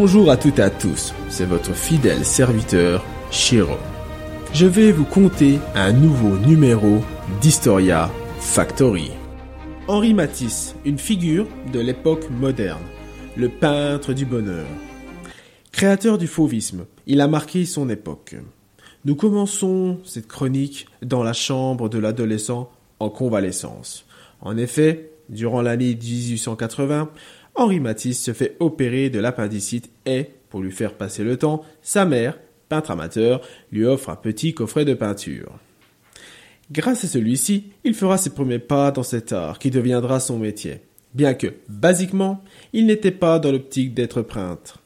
Bonjour à toutes et à tous, c'est votre fidèle serviteur Shiro. Je vais vous conter un nouveau numéro d'Historia Factory. Henri Matisse, une figure de l'époque moderne, le peintre du bonheur. Créateur du fauvisme, il a marqué son époque. Nous commençons cette chronique dans la chambre de l'adolescent en convalescence. En effet, durant l'année 1880, Henri Matisse se fait opérer de l'appendicite et, pour lui faire passer le temps, sa mère, peintre amateur, lui offre un petit coffret de peinture. Grâce à celui-ci, il fera ses premiers pas dans cet art qui deviendra son métier, bien que, basiquement, il n'était pas dans l'optique d'être peintre.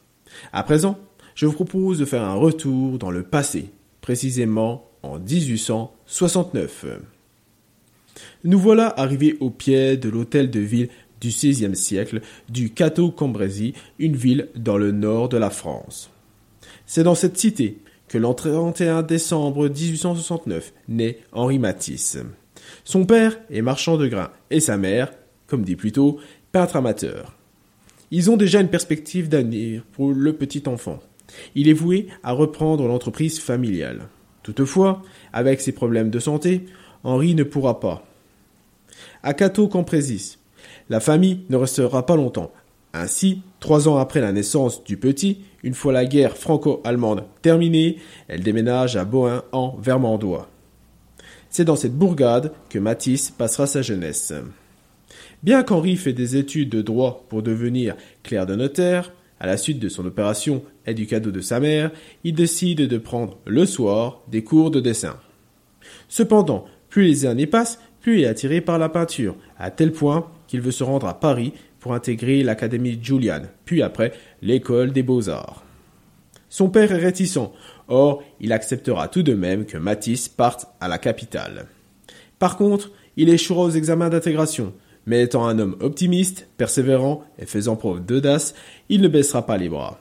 À présent, je vous propose de faire un retour dans le passé, précisément en 1869. Nous voilà arrivés au pied de l'hôtel de ville du XVIe siècle du Cateau-Cambrésis, une ville dans le nord de la France. C'est dans cette cité que l'an 31 décembre 1869 naît Henri Matisse. Son père est marchand de grains et sa mère, comme dit plus tôt, peintre amateur. Ils ont déjà une perspective d'avenir pour le petit enfant. Il est voué à reprendre l'entreprise familiale. Toutefois, avec ses problèmes de santé, Henri ne pourra pas. À Cateau-Cambrésis, la famille ne restera pas longtemps. Ainsi, trois ans après la naissance du petit, une fois la guerre franco-allemande terminée, elle déménage à Bohain en Vermandois. C'est dans cette bourgade que Matisse passera sa jeunesse. Bien qu'Henri fait des études de droit pour devenir clerc de notaire, à la suite de son opération et du cadeau de sa mère, il décide de prendre le soir des cours de dessin. Cependant, plus les années passent, plus il est attiré par la peinture, à tel point veut se rendre à Paris pour intégrer l'Académie Julian, puis après l'école des beaux-arts. Son père est réticent, or il acceptera tout de même que Matisse parte à la capitale. Par contre, il échouera aux examens d'intégration, mais étant un homme optimiste, persévérant et faisant preuve d'audace, il ne baissera pas les bras.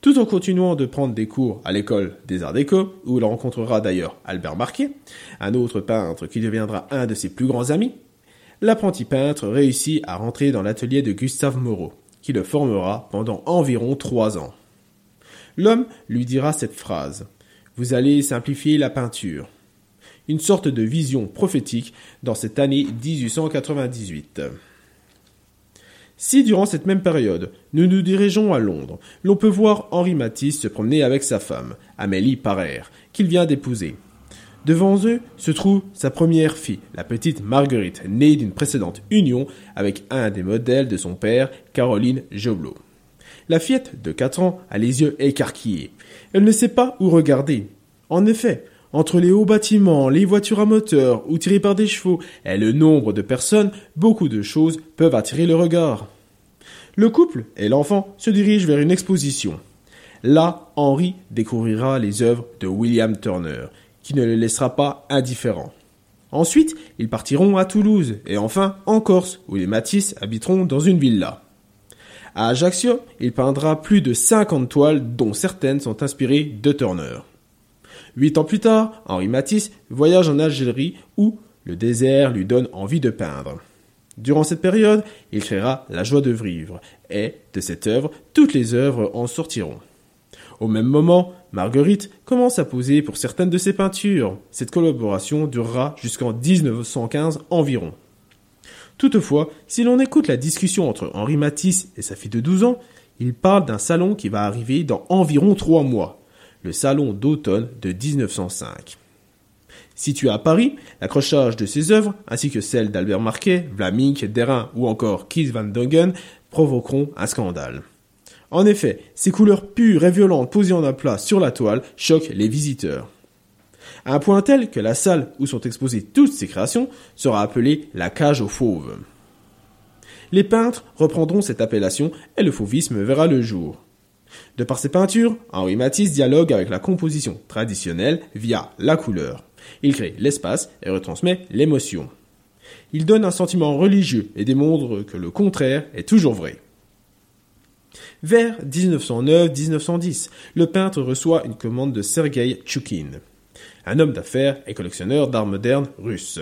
Tout en continuant de prendre des cours à l'école des Arts Déco, où il rencontrera d'ailleurs Albert Marquet, un autre peintre qui deviendra un de ses plus grands amis, l'apprenti peintre réussit à rentrer dans l'atelier de Gustave Moreau, qui le formera pendant environ trois ans. L'homme lui dira cette phrase. Vous allez simplifier la peinture. Une sorte de vision prophétique dans cette année 1898. Si durant cette même période, nous nous dirigeons à Londres, l'on peut voir Henri Matisse se promener avec sa femme, Amélie Parer, qu'il vient d'épouser. Devant eux se trouve sa première fille, la petite Marguerite, née d'une précédente union avec un des modèles de son père, Caroline Joblot. La fillette de quatre ans a les yeux écarquillés. Elle ne sait pas où regarder. En effet, entre les hauts bâtiments, les voitures à moteur ou tirées par des chevaux et le nombre de personnes, beaucoup de choses peuvent attirer le regard. Le couple et l'enfant se dirigent vers une exposition. Là, Henri découvrira les œuvres de William Turner, qui ne le laissera pas indifférent. Ensuite, ils partiront à Toulouse et enfin en Corse, où les Matisse habiteront dans une villa. À Ajaccio, il peindra plus de 50 toiles dont certaines sont inspirées de Turner. Huit ans plus tard, Henri Matisse voyage en Algérie où le désert lui donne envie de peindre. Durant cette période, il créera La joie de vivre et, de cette œuvre, toutes les œuvres en sortiront. Au même moment, Marguerite commence à poser pour certaines de ses peintures. Cette collaboration durera jusqu'en 1915 environ. Toutefois, si l'on écoute la discussion entre Henri Matisse et sa fille de 12 ans, il parle d'un salon qui va arriver dans environ trois mois, le salon d'automne de 1905. Situé à Paris, l'accrochage de ses œuvres, ainsi que celles d'Albert Marquet, Vlamink, Derain ou encore Keith Van Dongen, provoqueront un scandale. En effet, ces couleurs pures et violentes posées en aplat sur la toile choquent les visiteurs. À un point tel que la salle où sont exposées toutes ces créations sera appelée la cage aux fauves. Les peintres reprendront cette appellation et le fauvisme verra le jour. De par ses peintures, Henri Matisse dialogue avec la composition traditionnelle via la couleur. Il crée l'espace et retransmet l'émotion. Il donne un sentiment religieux et démontre que le contraire est toujours vrai. Vers 1909-1910, le peintre reçoit une commande de Sergei Tchoukin, un homme d'affaires et collectionneur d'art modernes russe.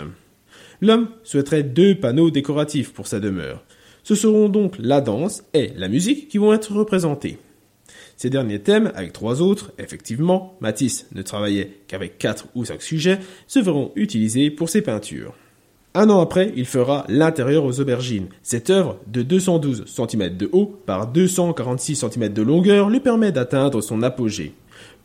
L'homme souhaiterait deux panneaux décoratifs pour sa demeure. Ce seront donc la danse et la musique qui vont être représentés. Ces derniers thèmes, avec trois autres, effectivement, Matisse ne travaillait qu'avec quatre ou cinq sujets, se verront utilisés pour ses peintures. Un an après, il fera L'intérieur aux aubergines. Cette œuvre, de 212 cm de haut par 246 cm de longueur, lui permet d'atteindre son apogée.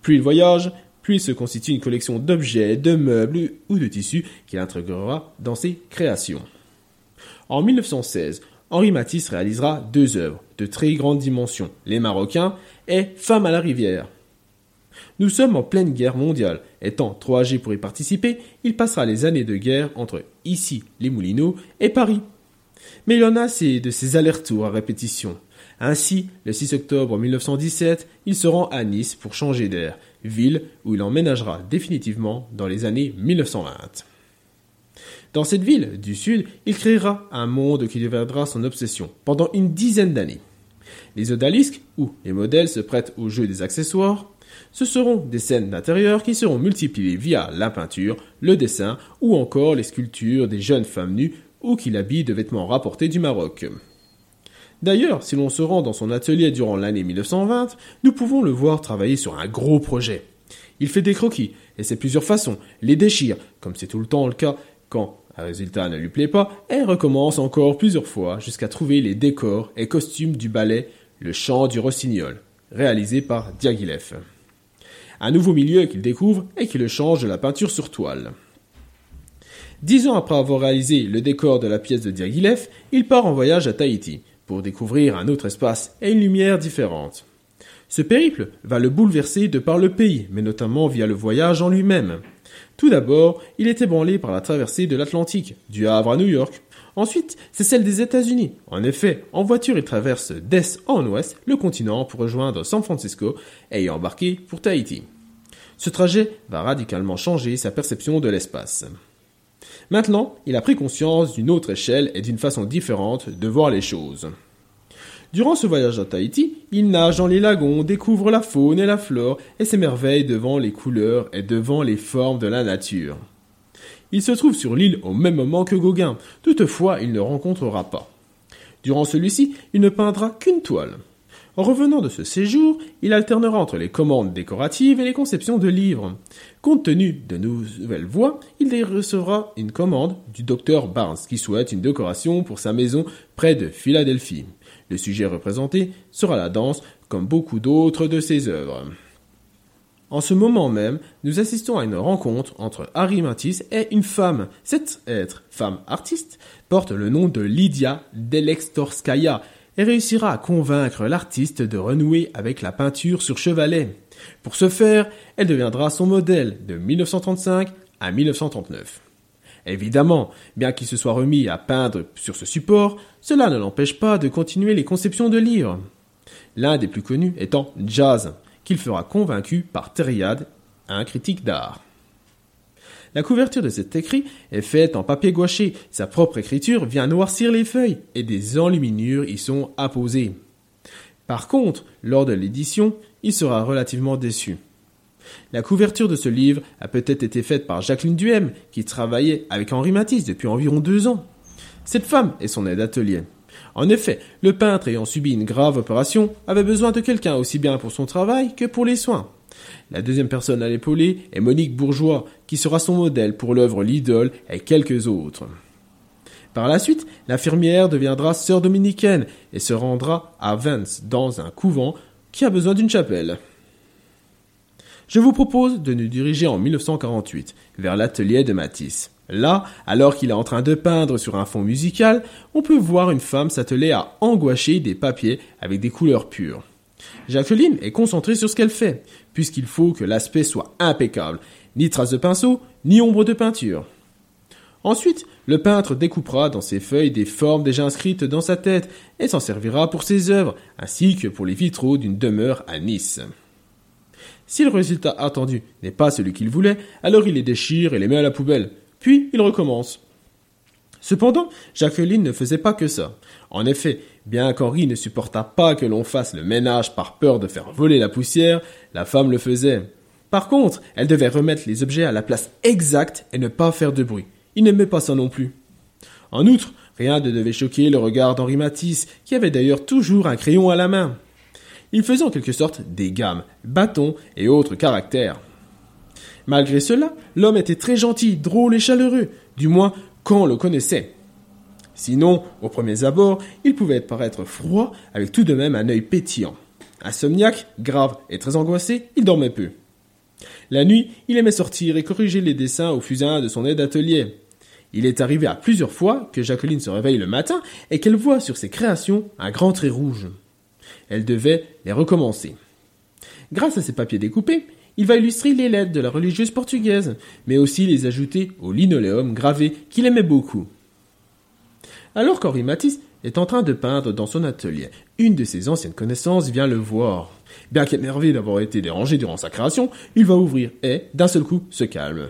Plus il voyage, plus il se constitue une collection d'objets, de meubles ou de tissus qu'il intégrera dans ses créations. En 1916, Henri Matisse réalisera deux œuvres de très grande dimension, Les Marocains et Femme à la rivière. Nous sommes en pleine guerre mondiale. Étant trop âgé pour y participer, il passera les années de guerre entre ici, les Moulineaux, et Paris. Mais il en a de ces allers-retours à répétition. Ainsi, le 6 octobre 1917, il se rend à Nice pour changer d'air, ville où il emménagera définitivement dans les années 1920. Dans cette ville du Sud, il créera un monde qui deviendra son obsession pendant une dizaine d'années. Les odalisques, où les modèles se prêtent au jeu des accessoires, ce seront des scènes d'intérieur qui seront multipliées via la peinture, le dessin ou encore les sculptures des jeunes femmes nues ou qui l'habillent de vêtements rapportés du Maroc. D'ailleurs, si l'on se rend dans son atelier durant l'année 1920, nous pouvons le voir travailler sur un gros projet. Il fait des croquis, et c'est plusieurs façons, les déchire, comme c'est tout le temps le cas quand un résultat ne lui plaît pas, et recommence encore plusieurs fois jusqu'à trouver les décors et costumes du ballet Le Chant du Rossignol, réalisé par Diaghilev un nouveau milieu qu'il découvre et qui le change de la peinture sur toile. Dix ans après avoir réalisé le décor de la pièce de Diaghilev, il part en voyage à Tahiti pour découvrir un autre espace et une lumière différente. Ce périple va le bouleverser de par le pays, mais notamment via le voyage en lui-même. Tout d'abord, il est ébranlé par la traversée de l'Atlantique, du Havre à New York. Ensuite, c'est celle des États-Unis. En effet, en voiture, il traverse d'est en ouest le continent pour rejoindre San Francisco et y embarquer pour Tahiti. Ce trajet va radicalement changer sa perception de l'espace. Maintenant, il a pris conscience d'une autre échelle et d'une façon différente de voir les choses. Durant ce voyage à Tahiti, il nage dans les lagons, découvre la faune et la flore et s'émerveille devant les couleurs et devant les formes de la nature. Il se trouve sur l'île au même moment que Gauguin, toutefois il ne rencontrera pas. Durant celui-ci, il ne peindra qu'une toile. En revenant de ce séjour, il alternera entre les commandes décoratives et les conceptions de livres. Compte tenu de nouvelles voies, il recevra une commande du docteur Barnes qui souhaite une décoration pour sa maison près de Philadelphie. Le sujet représenté sera la danse, comme beaucoup d'autres de ses œuvres. En ce moment même, nous assistons à une rencontre entre Harry Matisse et une femme. Cette être, femme artiste, porte le nom de Lydia Delextorskaya et réussira à convaincre l'artiste de renouer avec la peinture sur chevalet. Pour ce faire, elle deviendra son modèle de 1935 à 1939. Évidemment, bien qu'il se soit remis à peindre sur ce support, cela ne l'empêche pas de continuer les conceptions de livres. L'un des plus connus étant Jazz, qu'il fera convaincu par Thériade, un critique d'art. La couverture de cet écrit est faite en papier gouaché. Sa propre écriture vient noircir les feuilles et des enluminures y sont apposées. Par contre, lors de l'édition, il sera relativement déçu. La couverture de ce livre a peut-être été faite par Jacqueline Duhem, qui travaillait avec Henri Matisse depuis environ deux ans. Cette femme est son aide atelier. En effet, le peintre ayant subi une grave opération avait besoin de quelqu'un aussi bien pour son travail que pour les soins. La deuxième personne à l'épauler est Monique Bourgeois, qui sera son modèle pour l'œuvre L'Idole et quelques autres. Par la suite, l'infirmière deviendra sœur dominicaine et se rendra à Vence dans un couvent qui a besoin d'une chapelle. Je vous propose de nous diriger en 1948 vers l'atelier de Matisse. Là, alors qu'il est en train de peindre sur un fond musical, on peut voir une femme s'atteler à engouacher des papiers avec des couleurs pures. Jacqueline est concentrée sur ce qu'elle fait, puisqu'il faut que l'aspect soit impeccable, ni trace de pinceau, ni ombre de peinture. Ensuite, le peintre découpera dans ses feuilles des formes déjà inscrites dans sa tête et s'en servira pour ses œuvres, ainsi que pour les vitraux d'une demeure à Nice. Si le résultat attendu n'est pas celui qu'il voulait, alors il les déchire et les met à la poubelle, puis il recommence. Cependant, Jacqueline ne faisait pas que ça. En effet, bien qu'Henri ne supportât pas que l'on fasse le ménage par peur de faire voler la poussière, la femme le faisait. Par contre, elle devait remettre les objets à la place exacte et ne pas faire de bruit. Il n'aimait pas ça non plus. En outre, Rien ne devait choquer le regard d'Henri Matisse, qui avait d'ailleurs toujours un crayon à la main. Il faisait en quelque sorte des gammes, bâtons et autres caractères. Malgré cela, l'homme était très gentil, drôle et chaleureux, du moins quand on le connaissait. Sinon, aux premiers abords, il pouvait paraître froid, avec tout de même un œil pétillant. Insomniaque, grave et très angoissé, il dormait peu. La nuit, il aimait sortir et corriger les dessins au fusain de son aide d'atelier. Il est arrivé à plusieurs fois que Jacqueline se réveille le matin et qu'elle voit sur ses créations un grand trait rouge. Elle devait les recommencer. Grâce à ses papiers découpés, il va illustrer les lettres de la religieuse portugaise, mais aussi les ajouter au linoléum gravé qu'il aimait beaucoup. Alors qu'Henri Matisse est en train de peindre dans son atelier, une de ses anciennes connaissances vient le voir. Bien qu'énervé d'avoir été dérangé durant sa création, il va ouvrir et, d'un seul coup, se calme.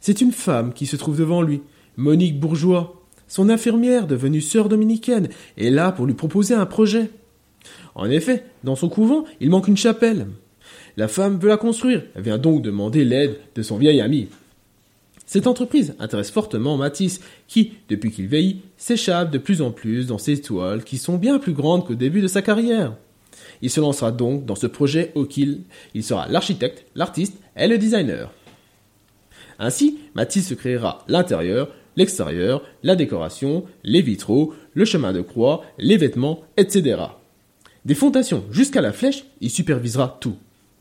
C'est une femme qui se trouve devant lui, Monique Bourgeois, son infirmière devenue sœur dominicaine, est là pour lui proposer un projet. En effet, dans son couvent, il manque une chapelle. La femme veut la construire, elle vient donc demander l'aide de son vieil ami. Cette entreprise intéresse fortement Matisse, qui, depuis qu'il veille, s'échappe de plus en plus dans ses toiles qui sont bien plus grandes qu'au début de sa carrière. Il se lancera donc dans ce projet auquel il sera l'architecte, l'artiste et le designer. Ainsi, Matisse se créera l'intérieur, l'extérieur, la décoration, les vitraux, le chemin de croix, les vêtements, etc. Des fondations jusqu'à la flèche, il supervisera tout.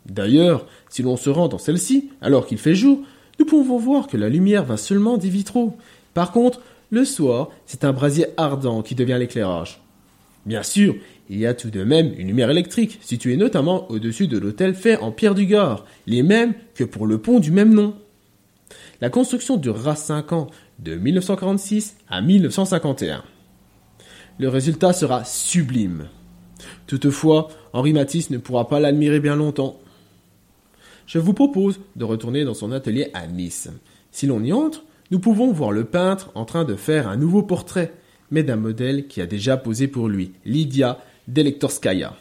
D'ailleurs, si l'on se rend dans celle-ci, alors qu'il fait jour, nous pouvons voir que la lumière va seulement des vitraux. Par contre, le soir, c'est un brasier ardent qui devient l'éclairage. Bien sûr, il y a tout de même une lumière électrique, située notamment au-dessus de l'hôtel fait en pierre du Gard, les mêmes que pour le pont du même nom. La construction durera 5 ans, de 1946 à 1951. Le résultat sera sublime. Toutefois, Henri Matisse ne pourra pas l'admirer bien longtemps. Je vous propose de retourner dans son atelier à Nice. Si l'on y entre, nous pouvons voir le peintre en train de faire un nouveau portrait, mais d'un modèle qui a déjà posé pour lui, Lydia Delektorskaya.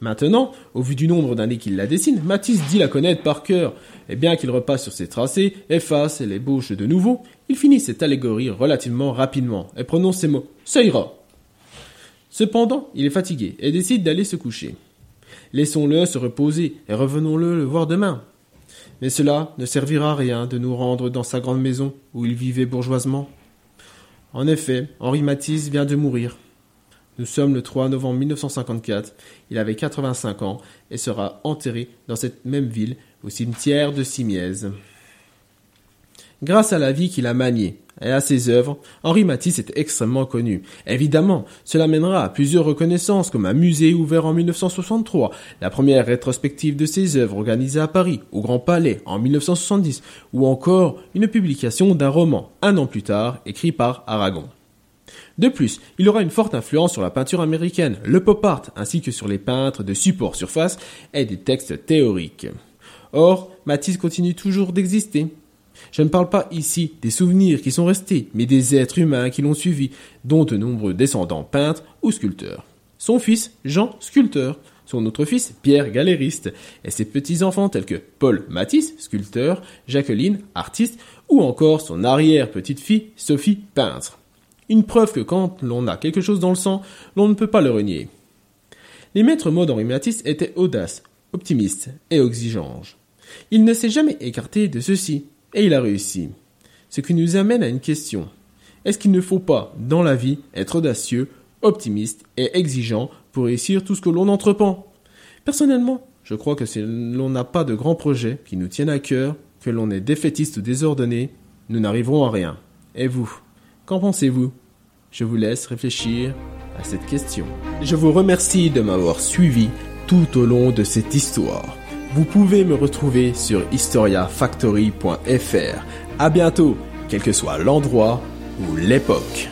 Maintenant, au vu du nombre d'années qu'il la dessine, Matisse dit la connaître par cœur, et bien qu'il repasse sur ses tracés, efface et les bouche de nouveau, il finit cette allégorie relativement rapidement, et prononce ces mots. Ça ira. Cependant, il est fatigué, et décide d'aller se coucher. Laissons-le se reposer, et revenons-le le voir demain. Mais cela ne servira à rien de nous rendre dans sa grande maison où il vivait bourgeoisement. En effet, Henri Matisse vient de mourir. Nous sommes le 3 novembre 1954. Il avait 85 ans et sera enterré dans cette même ville, au cimetière de Simiez. Grâce à la vie qu'il a maniée et à ses œuvres, Henri Matisse est extrêmement connu. Évidemment, cela mènera à plusieurs reconnaissances, comme un musée ouvert en 1963, la première rétrospective de ses œuvres organisée à Paris, au Grand Palais, en 1970, ou encore une publication d'un roman, un an plus tard, écrit par Aragon. De plus, il aura une forte influence sur la peinture américaine, le pop art, ainsi que sur les peintres de support surface et des textes théoriques. Or, Matisse continue toujours d'exister. Je ne parle pas ici des souvenirs qui sont restés, mais des êtres humains qui l'ont suivi, dont de nombreux descendants peintres ou sculpteurs. Son fils, Jean, sculpteur, son autre fils, Pierre, galériste, et ses petits-enfants tels que Paul Matisse, sculpteur, Jacqueline, artiste, ou encore son arrière-petite-fille, Sophie, peintre. Une preuve que quand l'on a quelque chose dans le sang, l'on ne peut pas le renier. Les maîtres mots d'Henri Matisse étaient audaces, optimistes et exigeants. Il ne s'est jamais écarté de ceci, et il a réussi. Ce qui nous amène à une question. Est-ce qu'il ne faut pas, dans la vie, être audacieux, optimiste et exigeant pour réussir tout ce que l'on entreprend? Personnellement, je crois que si l'on n'a pas de grands projets qui nous tiennent à cœur, que l'on est défaitiste ou désordonné, nous n'arriverons à rien. Et vous Qu'en pensez-vous? Je vous laisse réfléchir à cette question. Je vous remercie de m'avoir suivi tout au long de cette histoire. Vous pouvez me retrouver sur historiafactory.fr. À bientôt, quel que soit l'endroit ou l'époque.